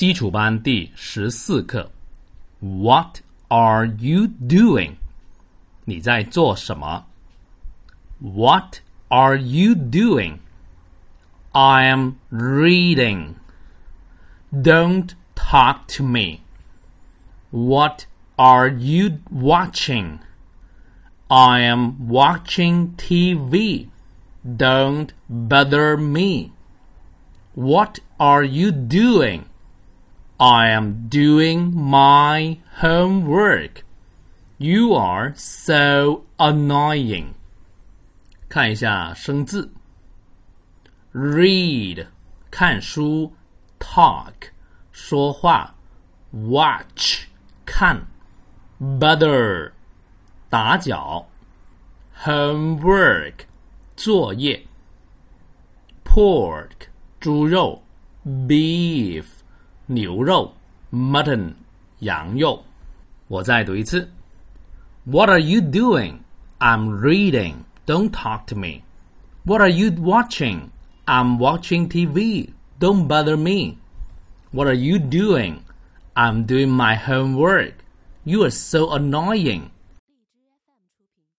基础班第十四课。What are you doing？你在做什么？What are you doing? I am reading. Don't talk to me. What are you watching? I am watching TV. Don't bother me. What are you doing? I am doing my homework. You are so annoying. 看一下生字。Read 看书，talk 说话，watch 看，bother 打搅，homework 作业，pork 猪肉，beef 牛肉，mutton 羊肉。我再读一次。What are you doing? I'm reading. Don't talk to me. What are you watching? I'm watching TV. Don't bother me. What are you doing? I'm doing my homework. You are so annoying.